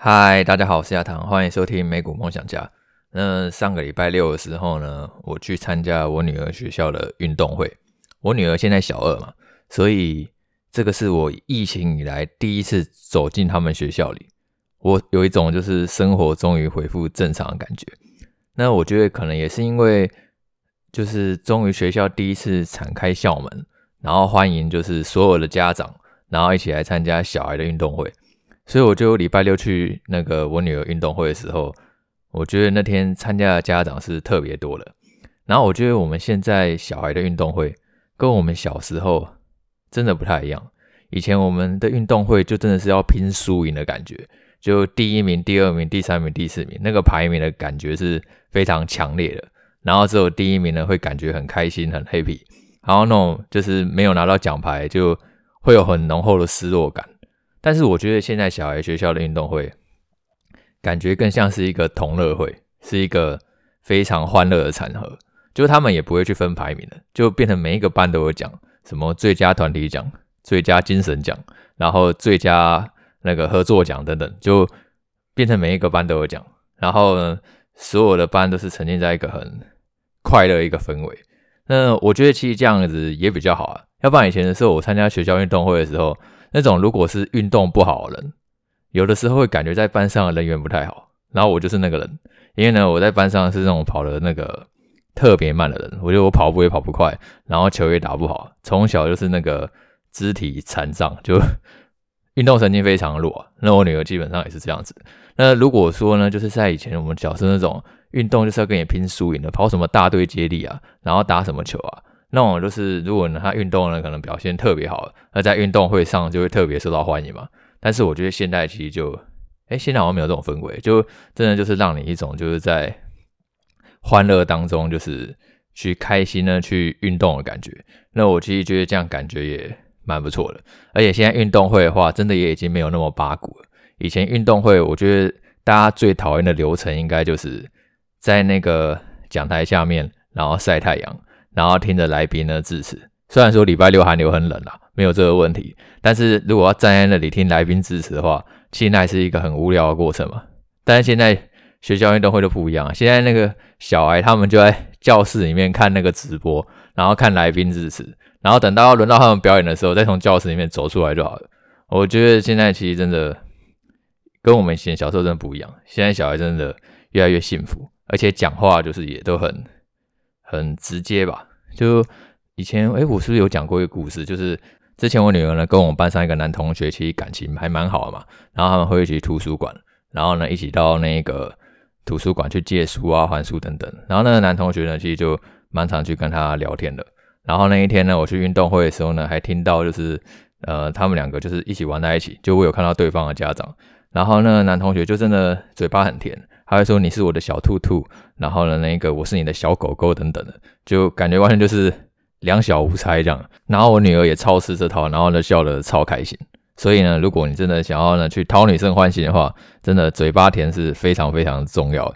嗨，大家好，我是亚堂，欢迎收听美股梦想家。那上个礼拜六的时候呢，我去参加我女儿学校的运动会。我女儿现在小二嘛，所以这个是我疫情以来第一次走进他们学校里，我有一种就是生活终于恢复正常的感觉。那我觉得可能也是因为，就是终于学校第一次敞开校门，然后欢迎就是所有的家长，然后一起来参加小孩的运动会。所以我就礼拜六去那个我女儿运动会的时候，我觉得那天参加的家长是特别多的。然后我觉得我们现在小孩的运动会跟我们小时候真的不太一样。以前我们的运动会就真的是要拼输赢的感觉，就第一名、第二名、第三名、第四名，那个排名的感觉是非常强烈的。然后只有第一名呢会感觉很开心、很 happy，然后那种就是没有拿到奖牌就会有很浓厚的失落感。但是我觉得现在小孩学校的运动会，感觉更像是一个同乐会，是一个非常欢乐的场合。就他们也不会去分排名的，就变成每一个班都有奖，什么最佳团体奖、最佳精神奖，然后最佳那个合作奖等等，就变成每一个班都有奖。然后呢，所有的班都是沉浸在一个很快乐一个氛围。那我觉得其实这样子也比较好啊。要不然以前的时候，我参加学校运动会的时候。那种如果是运动不好的人，有的时候会感觉在班上的人缘不太好。然后我就是那个人，因为呢，我在班上是那种跑的那个特别慢的人。我觉得我跑步也跑不快，然后球也打不好。从小就是那个肢体残障，就运动神经非常弱。那我女儿基本上也是这样子。那如果说呢，就是在以前我们小时候那种运动就是要跟你拼输赢的，跑什么大队接力啊，然后打什么球啊。那种就是，如果呢他运动呢可能表现特别好，那在运动会上就会特别受到欢迎嘛。但是我觉得现在其实就，哎，现在好像没有这种氛围，就真的就是让你一种就是在欢乐当中，就是去开心呢去运动的感觉。那我其实觉得这样感觉也蛮不错的。而且现在运动会的话，真的也已经没有那么八股了。以前运动会，我觉得大家最讨厌的流程应该就是在那个讲台下面，然后晒太阳。然后听着来宾的致辞，虽然说礼拜六寒流很冷啊，没有这个问题，但是如果要站在那里听来宾致辞的话，其实那还是一个很无聊的过程嘛。但是现在学校运动会都不一样，现在那个小孩他们就在教室里面看那个直播，然后看来宾致辞，然后等到轮到他们表演的时候，再从教室里面走出来就好了。我觉得现在其实真的跟我们以前小时候真的不一样，现在小孩真的越来越幸福，而且讲话就是也都很很直接吧。就以前，哎，我是不是有讲过一个故事？就是之前我女儿呢，跟我们班上一个男同学，其实感情还蛮好的嘛。然后他们会一起图书馆，然后呢，一起到那个图书馆去借书啊、还书等等。然后那个男同学呢，其实就蛮常去跟他聊天的。然后那一天呢，我去运动会的时候呢，还听到就是呃，他们两个就是一起玩在一起。就我有看到对方的家长，然后那个男同学就真的嘴巴很甜。他会说，你是我的小兔兔，然后呢，那个我是你的小狗狗等等的，就感觉完全就是两小无猜这样。然后我女儿也超吃这套，然后呢，笑得超开心。所以呢，如果你真的想要呢去讨女生欢心的话，真的嘴巴甜是非常非常重要。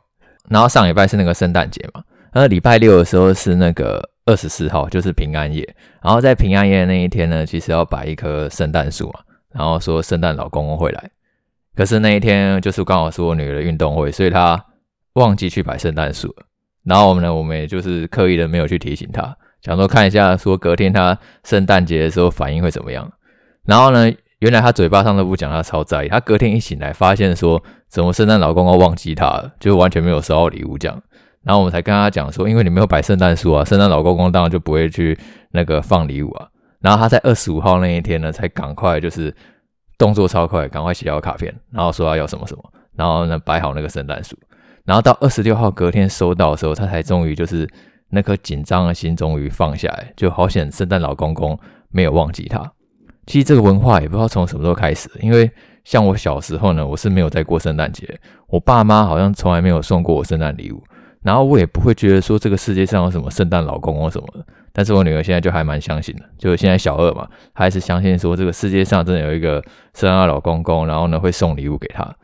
然后上礼拜是那个圣诞节嘛，然后礼拜六的时候是那个二十四号，就是平安夜。然后在平安夜那一天呢，其实要摆一棵圣诞树嘛，然后说圣诞老公公会来。可是那一天就是刚好是我女儿的运动会，所以她忘记去摆圣诞树。然后我们呢，我们也就是刻意的没有去提醒她，想说看一下，说隔天她圣诞节的时候反应会怎么样。然后呢，原来她嘴巴上都不讲，她超在意。她隔天一醒来，发现说怎么圣诞老公公忘记她了，就完全没有收到礼物这样。然后我们才跟她讲说，因为你没有摆圣诞树啊，圣诞老公公当然就不会去那个放礼物啊。然后她在二十五号那一天呢，才赶快就是。动作超快，赶快写好卡片，然后说要要什么什么，然后呢摆好那个圣诞树，然后到二十六号隔天收到的时候，他才终于就是那颗紧张的心终于放下来，就好险圣诞老公公没有忘记他。其实这个文化也不知道从什么时候开始，因为像我小时候呢，我是没有在过圣诞节，我爸妈好像从来没有送过我圣诞礼物。然后我也不会觉得说这个世界上有什么圣诞老公公什么的，但是我女儿现在就还蛮相信的，就现在小二嘛，还是相信说这个世界上真的有一个圣诞老公公，然后呢会送礼物给她。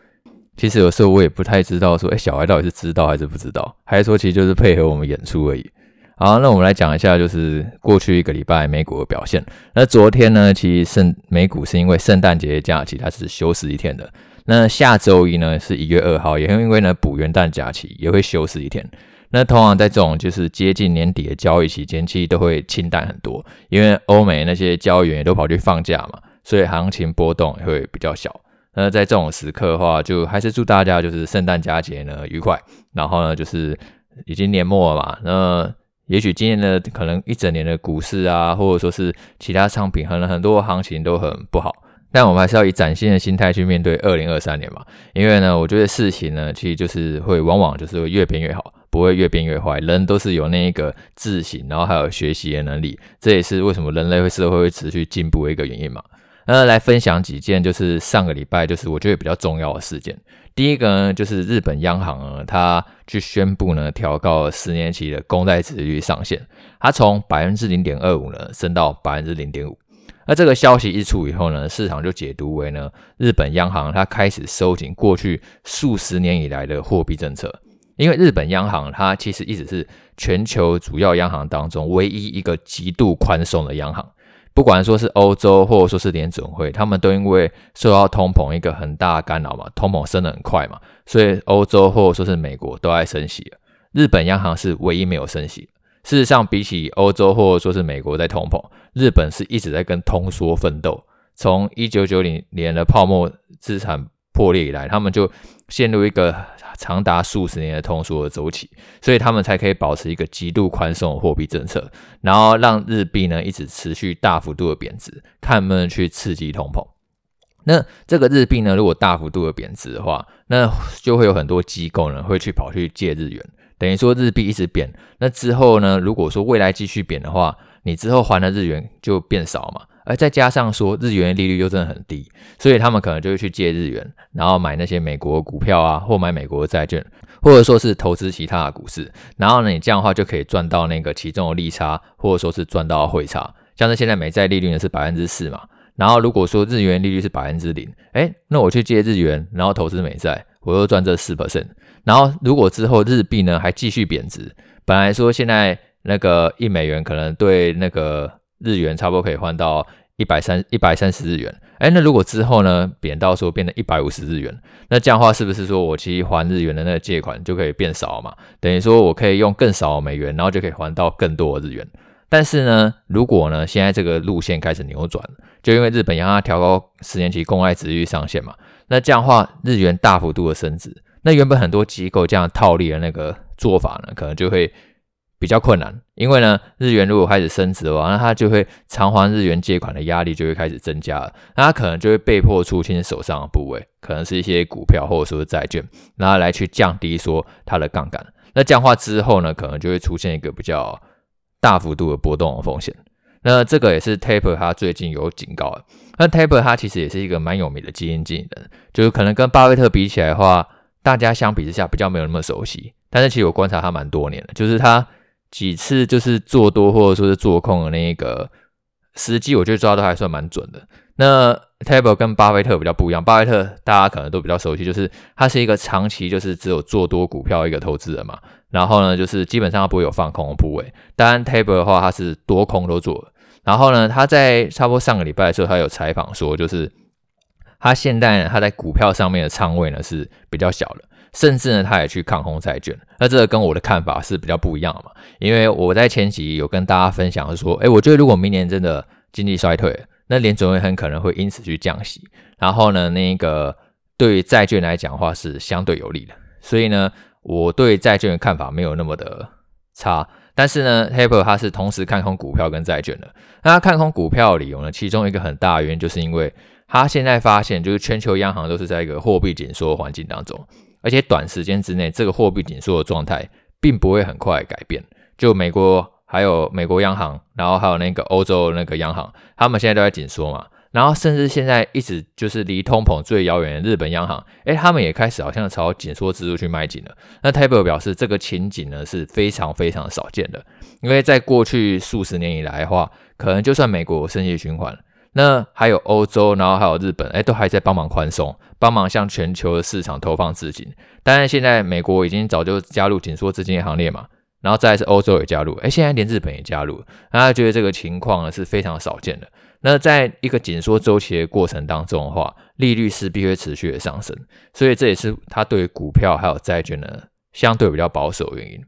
其实有时候我也不太知道说，哎，小孩到底是知道还是不知道，还是说其实就是配合我们演出而已。好，那我们来讲一下就是过去一个礼拜美股的表现。那昨天呢，其实圣美股是因为圣诞节假期它是休市一天的。那下周一呢是一月二号，也会因为呢补元旦假期也会休息一天。那通常在这种就是接近年底的交易期间，其实都会清淡很多，因为欧美那些交易员也都跑去放假嘛，所以行情波动也会比较小。那在这种时刻的话，就还是祝大家就是圣诞佳节呢愉快。然后呢，就是已经年末了嘛，那也许今年的可能一整年的股市啊，或者说是其他商品，可能很多行情都很不好。但我们还是要以崭新的心态去面对二零二三年嘛，因为呢，我觉得事情呢，其实就是会往往就是会越变越好，不会越变越坏。人都是有那一个自省，然后还有学习的能力，这也是为什么人类会社会会持续进步的一个原因嘛。那来分享几件就是上个礼拜就是我觉得比较重要的事件。第一个呢，就是日本央行呢，它去宣布呢，调高十年期的公债殖率上限，它从百分之零点二五呢升到百分之零点五。那这个消息一出以后呢，市场就解读为呢，日本央行它开始收紧过去数十年以来的货币政策。因为日本央行它其实一直是全球主要央行当中唯一一个极度宽松的央行，不管说是欧洲或者说是联准会，他们都因为受到通膨一个很大的干扰嘛，通膨升得很快嘛，所以欧洲或者说是美国都在升息。日本央行是唯一没有升息。事实上，比起欧洲或者说是美国在通膨，日本是一直在跟通缩奋斗。从一九九零年的泡沫资产破裂以来，他们就陷入一个长达数十年的通缩的周期，所以他们才可以保持一个极度宽松的货币政策，然后让日币呢一直持续大幅度的贬值，看能不能去刺激通膨。那这个日币呢，如果大幅度的贬值的话，那就会有很多机构呢会去跑去借日元。等于说日币一直贬，那之后呢？如果说未来继续贬的话，你之后还的日元就变少嘛。而再加上说日元利率又真的很低，所以他们可能就会去借日元，然后买那些美国股票啊，或买美国债券，或者说是投资其他的股市。然后呢，你这样的话就可以赚到那个其中的利差，或者说是赚到汇差。像是现在美债利率呢是百分之四嘛，然后如果说日元利率是百分之零，诶，那我去借日元，然后投资美债，我又赚这四 percent。然后，如果之后日币呢还继续贬值，本来说现在那个一美元可能对那个日元差不多可以换到一百三一百三十日元，哎，那如果之后呢贬到说变成一百五十日元，那这样的话是不是说我其实还日元的那个借款就可以变少嘛？等于说我可以用更少的美元，然后就可以还到更多的日元。但是呢，如果呢现在这个路线开始扭转，就因为日本央行调高十年期公债殖利率上限嘛，那这样的话日元大幅度的升值。那原本很多机构这样套利的那个做法呢，可能就会比较困难，因为呢，日元如果开始升值的话，那它就会偿还日元借款的压力就会开始增加了，那它可能就会被迫出清手上的部位，可能是一些股票或者说是债券，然后来去降低说它的杠杆。那降化之后呢，可能就会出现一个比较大幅度的波动的风险。那这个也是 Taper 他最近有警告的。那 Taper 他其实也是一个蛮有名的基金经理人，就是可能跟巴菲特比起来的话。大家相比之下比较没有那么熟悉，但是其实我观察他蛮多年的，就是他几次就是做多或者说是做空的那个时机，我觉得抓都还算蛮准的。那 Table 跟巴菲特比较不一样，巴菲特大家可能都比较熟悉，就是他是一个长期就是只有做多股票一个投资人嘛，然后呢就是基本上他不会有放空的部位。当然，Table 的话他是多空都做，然后呢他在差不多上个礼拜的时候，他有采访说就是。他现在呢，他在股票上面的仓位呢是比较小的，甚至呢，他也去看空债券。那这个跟我的看法是比较不一样的嘛？因为我在前期有跟大家分享说，哎，我觉得如果明年真的经济衰退，那联准会很可能会因此去降息。然后呢，那个对于债券来讲的话是相对有利的。所以呢，我对债券的看法没有那么的差。但是呢，Taper 他是同时看空股票跟债券的。那他看空股票理由呢，其中一个很大的原因就是因为。他现在发现，就是全球央行都是在一个货币紧缩环境当中，而且短时间之内，这个货币紧缩的状态并不会很快改变。就美国还有美国央行，然后还有那个欧洲那个央行，他们现在都在紧缩嘛。然后甚至现在一直就是离通膨最遥远的日本央行，诶，他们也开始好像朝紧缩之路去迈进了。那 Taper 表示，这个情景呢是非常非常少见的，因为在过去数十年以来的话，可能就算美国升息循环。那还有欧洲，然后还有日本，哎，都还在帮忙宽松，帮忙向全球的市场投放资金。当然，现在美国已经早就加入紧缩资金的行列嘛，然后再是欧洲也加入，哎，现在连日本也加入，大家觉得这个情况呢是非常少见的。那在一个紧缩周期的过程当中的话，利率势必会持续的上升，所以这也是他对于股票还有债券呢相对比较保守的原因。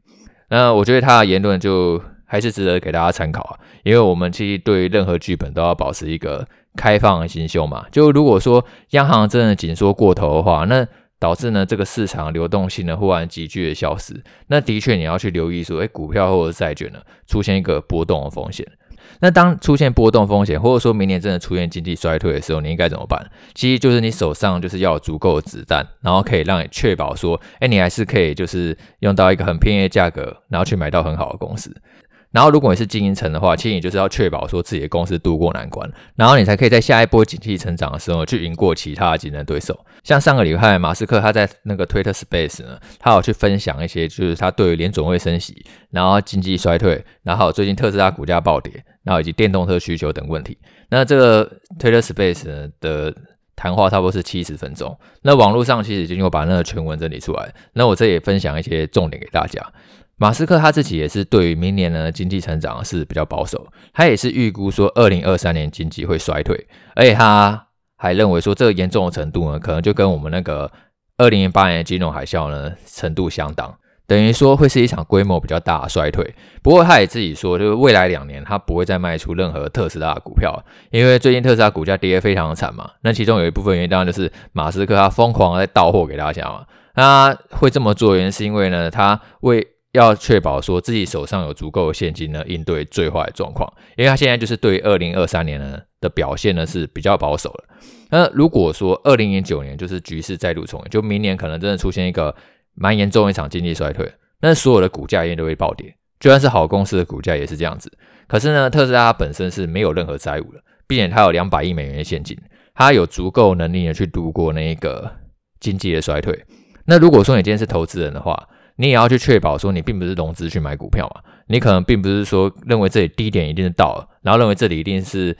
那我觉得他的言论就还是值得给大家参考啊，因为我们其实对任何剧本都要保持一个开放的心胸嘛。就如果说央行真的紧缩过头的话，那导致呢这个市场流动性呢忽然急剧的消失，那的确你要去留意说，诶，股票或者债券呢出现一个波动的风险。那当出现波动风险，或者说明年真的出现经济衰退的时候，你应该怎么办？其实就是你手上就是要有足够的子弹，然后可以让你确保说，哎，你还是可以就是用到一个很便宜的价格，然后去买到很好的公司。然后如果你是经营层的话，其实你就是要确保说自己的公司度过难关，然后你才可以在下一波经济成长的时候去赢过其他的竞争对手。像上个礼拜马斯克他在那个 Twitter Space 呢，他有去分享一些就是他对于联准会升息，然后经济衰退，然后最近特斯拉股价暴跌。然后以及电动车需求等问题，那这个 Twitter Space 的谈话差不多是七十分钟。那网络上其实已经有把那个全文整理出来。那我这也分享一些重点给大家。马斯克他自己也是对于明年呢经济成长是比较保守，他也是预估说二零二三年经济会衰退，而且他还认为说这个严重的程度呢，可能就跟我们那个二零零八年的金融海啸呢程度相当。等于说会是一场规模比较大的衰退，不过他也自己说，就是未来两年他不会再卖出任何特斯拉的股票，因为最近特斯拉股价跌得非常的惨嘛。那其中有一部分原因当然就是马斯克他疯狂在倒货给大家嘛。他会这么做原因是因为呢，他为要确保说自己手上有足够的现金呢，应对最坏的状况。因为他现在就是对二零二三年呢的表现呢是比较保守了。那如果说二零零九年就是局势再度重演，就明年可能真的出现一个。蛮严重一场经济衰退，那所有的股价也都会暴跌，就算是好公司的股价也是这样子。可是呢，特斯拉本身是没有任何债务的，并且它有两百亿美元的现金，它有足够能力的去度过那一个经济的衰退。那如果说你今天是投资人的话，你也要去确保说你并不是融资去买股票嘛，你可能并不是说认为这里低点一定是到了，然后认为这里一定是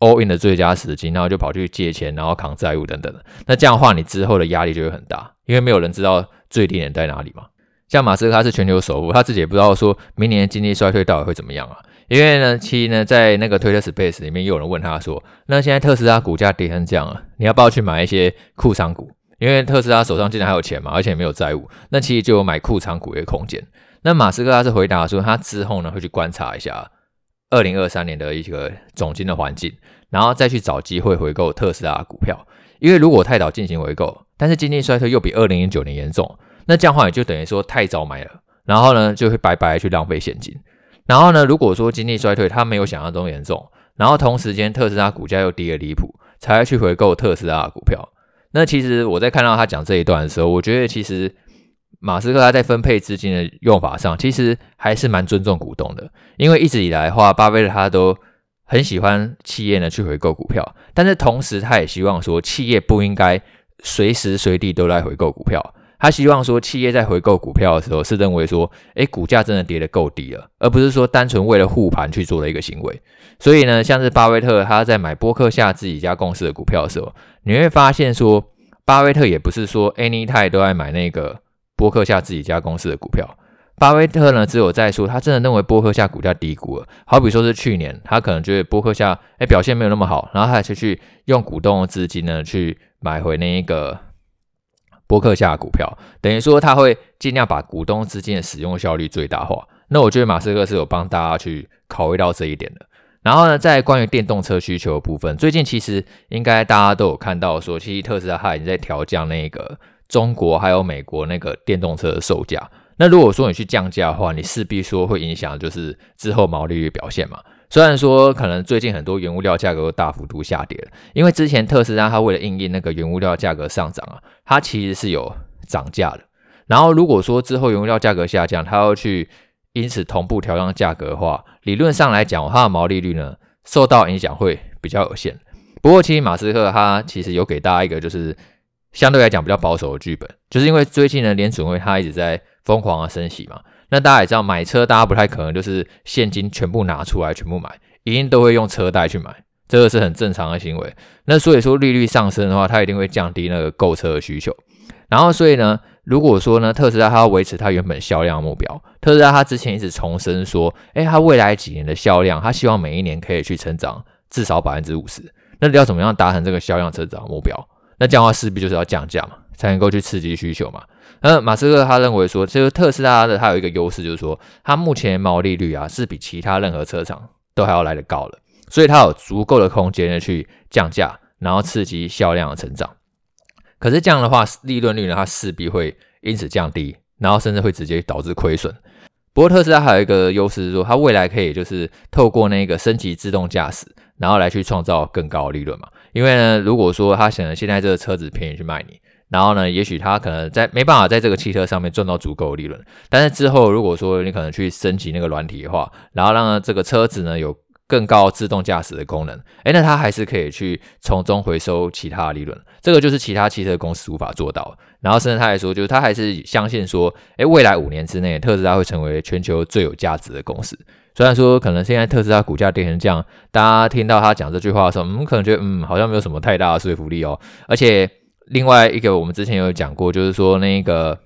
all in 的最佳时机，然后就跑去借钱，然后扛债务等等的。那这样的话，你之后的压力就会很大，因为没有人知道。最低点在哪里嘛？像马斯克他是全球首富，他自己也不知道说明年经济衰退到底会怎么样啊。因为呢，其实呢，在那个 Twitter Space 里面，又有人问他说：“那现在特斯拉股价跌成这样了，你要不要去买一些库藏股？因为特斯拉手上竟然还有钱嘛，而且没有债务，那其实就有买库藏股的空间。”那马斯克他是回答说，他之后呢会去观察一下二零二三年的一个总经的环境，然后再去找机会回购特斯拉股票。因为如果太早进行回购，但是经济衰退又比二零零九年严重，那这样的话也就等于说太早买了，然后呢就会白白去浪费现金。然后呢，如果说经济衰退它没有想象中严重，然后同时间特斯拉股价又跌得离谱，才会去回购特斯拉的股票。那其实我在看到他讲这一段的时候，我觉得其实马斯克他在分配资金的用法上，其实还是蛮尊重股东的，因为一直以来的话，巴菲特他都。很喜欢企业呢去回购股票，但是同时他也希望说企业不应该随时随地都来回购股票。他希望说企业在回购股票的时候是认为说，诶，股价真的跌得够低了，而不是说单纯为了护盘去做的一个行为。所以呢，像是巴菲特他在买波克夏自己家公司的股票的时候，你会发现说，巴菲特也不是说 anytime 都爱买那个波克夏自己家公司的股票。巴菲特呢，只有在说他真的认为波克夏股价低估了，好比说是去年，他可能觉得波克夏哎表现没有那么好，然后他就去用股东的资金呢去买回那一个波克夏股票，等于说他会尽量把股东资金的使用效率最大化。那我觉得马斯克是有帮大家去考虑到这一点的。然后呢，在关于电动车需求的部分，最近其实应该大家都有看到说，其实特斯拉它已经在调降那个中国还有美国那个电动车的售价。那如果说你去降价的话，你势必说会影响就是之后毛利率表现嘛。虽然说可能最近很多原物料价格都大幅度下跌了，因为之前特斯拉它为了应应那个原物料价格上涨啊，它其实是有涨价的。然后如果说之后原物料价格下降，它要去因此同步调降价格的话，理论上来讲，它的毛利率呢受到影响会比较有限。不过其实马斯克他其实有给大家一个就是相对来讲比较保守的剧本，就是因为最近呢联准会它一直在。疯狂的升息嘛，那大家也知道，买车大家不太可能就是现金全部拿出来全部买，一定都会用车贷去买，这个是很正常的行为。那所以说利率上升的话，它一定会降低那个购车的需求。然后所以呢，如果说呢特斯拉它要维持它原本销量目标，特斯拉它之前一直重申说，诶，它未来几年的销量，它希望每一年可以去成长至少百分之五十。那要怎么样达成这个销量成长目标？那这样的话势必就是要降价嘛，才能够去刺激需求嘛。那马斯克他认为说，这个特斯拉的它有一个优势，就是说它目前毛利率啊是比其他任何车厂都还要来得高了，所以它有足够的空间呢去降价，然后刺激销量的成长。可是这样的话，利润率呢，它势必会因此降低，然后甚至会直接导致亏损。不过特斯拉还有一个优势是说，它未来可以就是透过那个升级自动驾驶，然后来去创造更高的利润嘛。因为呢，如果说他想现在这个车子便宜去卖你，然后呢，也许他可能在没办法在这个汽车上面赚到足够的利润。但是之后如果说你可能去升级那个软体的话，然后让这个车子呢有更高自动驾驶的功能，诶，那它还是可以去从中回收其他的利润。这个就是其他汽车公司无法做到。然后甚至他还说，就是他还是相信说，诶，未来五年之内，特斯拉会成为全球最有价值的公司。虽然说可能现在特斯拉股价跌成这样，大家听到他讲这句话的时候，嗯，可能觉得嗯，好像没有什么太大的说服力哦。而且另外一个，我们之前有讲过，就是说那个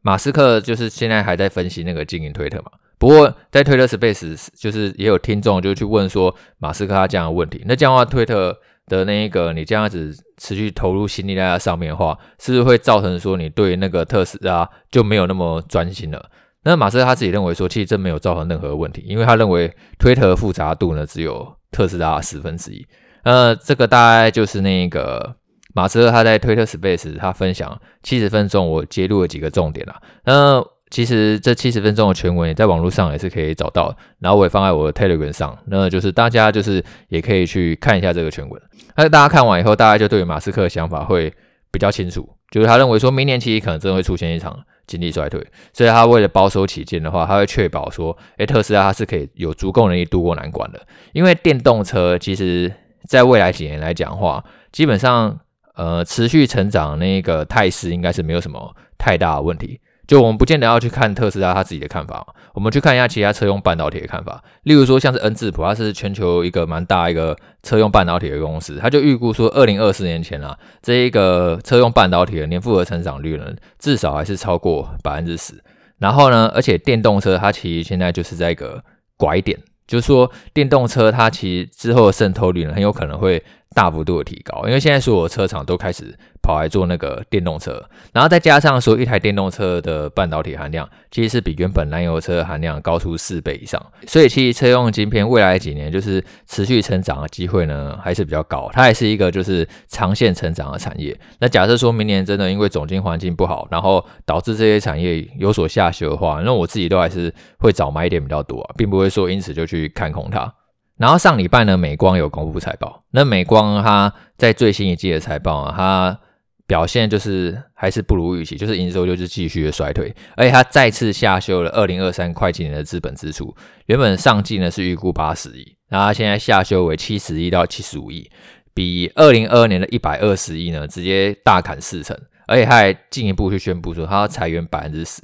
马斯克就是现在还在分析那个经营推特嘛。不过，在推特 Space 就是也有听众就去问说，马斯克他这样的问题，那这样的话，推特的那一个你这样子持续投入心力在它上面的话，是不是会造成说你对那个特斯拉就没有那么专心了？那马斯克他自己认为说，其实这没有造成任何问题，因为他认为推特的复杂度呢只有特斯拉十分之一。呃，这个大概就是那个马斯克他在推特 Space 他分享七十分钟，我揭露了几个重点啦。那其实这七十分钟的全文也在网络上也是可以找到，然后我也放在我的 Telegram 上，那就是大家就是也可以去看一下这个全文。那大家看完以后，大家就对于马斯克的想法会比较清楚，就是他认为说明年其实可能真的会出现一场经济衰退，所以他为了保守起见的话，他会确保说，诶，特斯拉它是可以有足够能力度过难关的，因为电动车其实在未来几年来讲的话，基本上呃持续成长那个态势应该是没有什么太大的问题。就我们不见得要去看特斯拉他自己的看法，我们去看一下其他车用半导体的看法。例如说，像是恩智浦，它是全球一个蛮大一个车用半导体的公司，它就预估说，二零二四年前啊，这一个车用半导体的年复合成长率呢，至少还是超过百分之十。然后呢，而且电动车它其实现在就是在一个拐点，就是说电动车它其实之后的渗透率呢，很有可能会大幅度的提高，因为现在所有车厂都开始跑来做那个电动车，然后再加上说一台电动车的半导体含量，其实是比原本燃油车含量高出四倍以上，所以其实车用晶片未来几年就是持续成长的机会呢，还是比较高，它还是一个就是长线成长的产业。那假设说明年真的因为总经环境不好，然后导致这些产业有所下修的话，那我自己都还是会早买一点比较多啊，并不会说因此就去看空它。然后上礼拜呢，美光有公布财报。那美光它在最新一季的财报啊，它表现就是还是不如预期，就是营收就是继续的衰退，而且它再次下修了二零二三会计年的资本支出。原本上季呢是预估八十亿，然后现在下修为七十亿到七十五亿，比二零二二年的一百二十亿呢直接大砍四成，而且它还进一步去宣布说，它要裁员百分之十。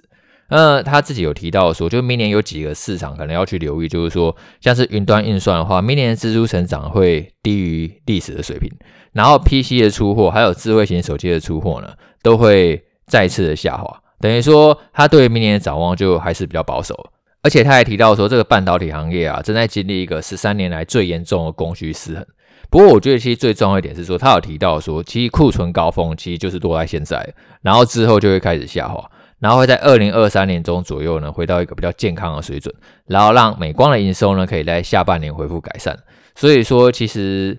那，他自己有提到说，就明年有几个市场可能要去留意，就是说，像是云端运算的话，明年的支出成长会低于历史的水平，然后 PC 的出货还有智慧型手机的出货呢，都会再次的下滑，等于说他对明年的展望就还是比较保守，而且他还提到说，这个半导体行业啊，正在经历一个十三年来最严重的供需失衡。不过，我觉得其实最重要一点是说，他有提到说，其实库存高峰其实就是落在现在，然后之后就会开始下滑。然后会在二零二三年中左右呢，回到一个比较健康的水准，然后让美光的营收呢，可以在下半年恢复改善。所以说，其实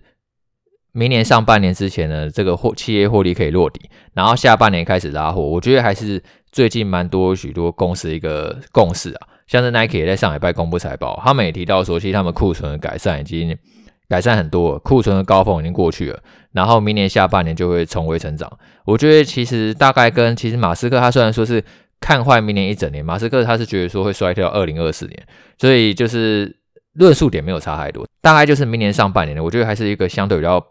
明年上半年之前呢，这个获企业获利可以落底，然后下半年开始拉货，我觉得还是最近蛮多许多公司一个共识啊。像是 Nike 也在上海拜公布财报，他们也提到说，其实他们库存的改善已经。改善很多，库存的高峰已经过去了，然后明年下半年就会重回成长。我觉得其实大概跟其实马斯克他虽然说是看坏明年一整年，马斯克他是觉得说会衰退到二零二四年，所以就是论述点没有差太多，大概就是明年上半年，我觉得还是一个相对比较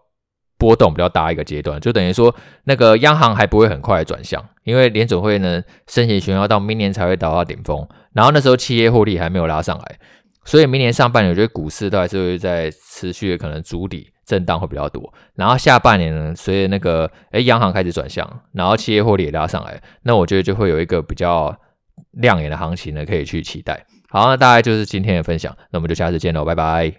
波动比较大一个阶段，就等于说那个央行还不会很快转向，因为联准会呢升息需要到明年才会达到顶峰，然后那时候企业获利还没有拉上来。所以明年上半年，我觉得股市都还是会在持续的可能筑底震荡会比较多。然后下半年呢，随着那个诶央行开始转向，然后企业获利也拉上来，那我觉得就会有一个比较亮眼的行情呢，可以去期待。好，那大概就是今天的分享，那我们就下次见喽，拜拜。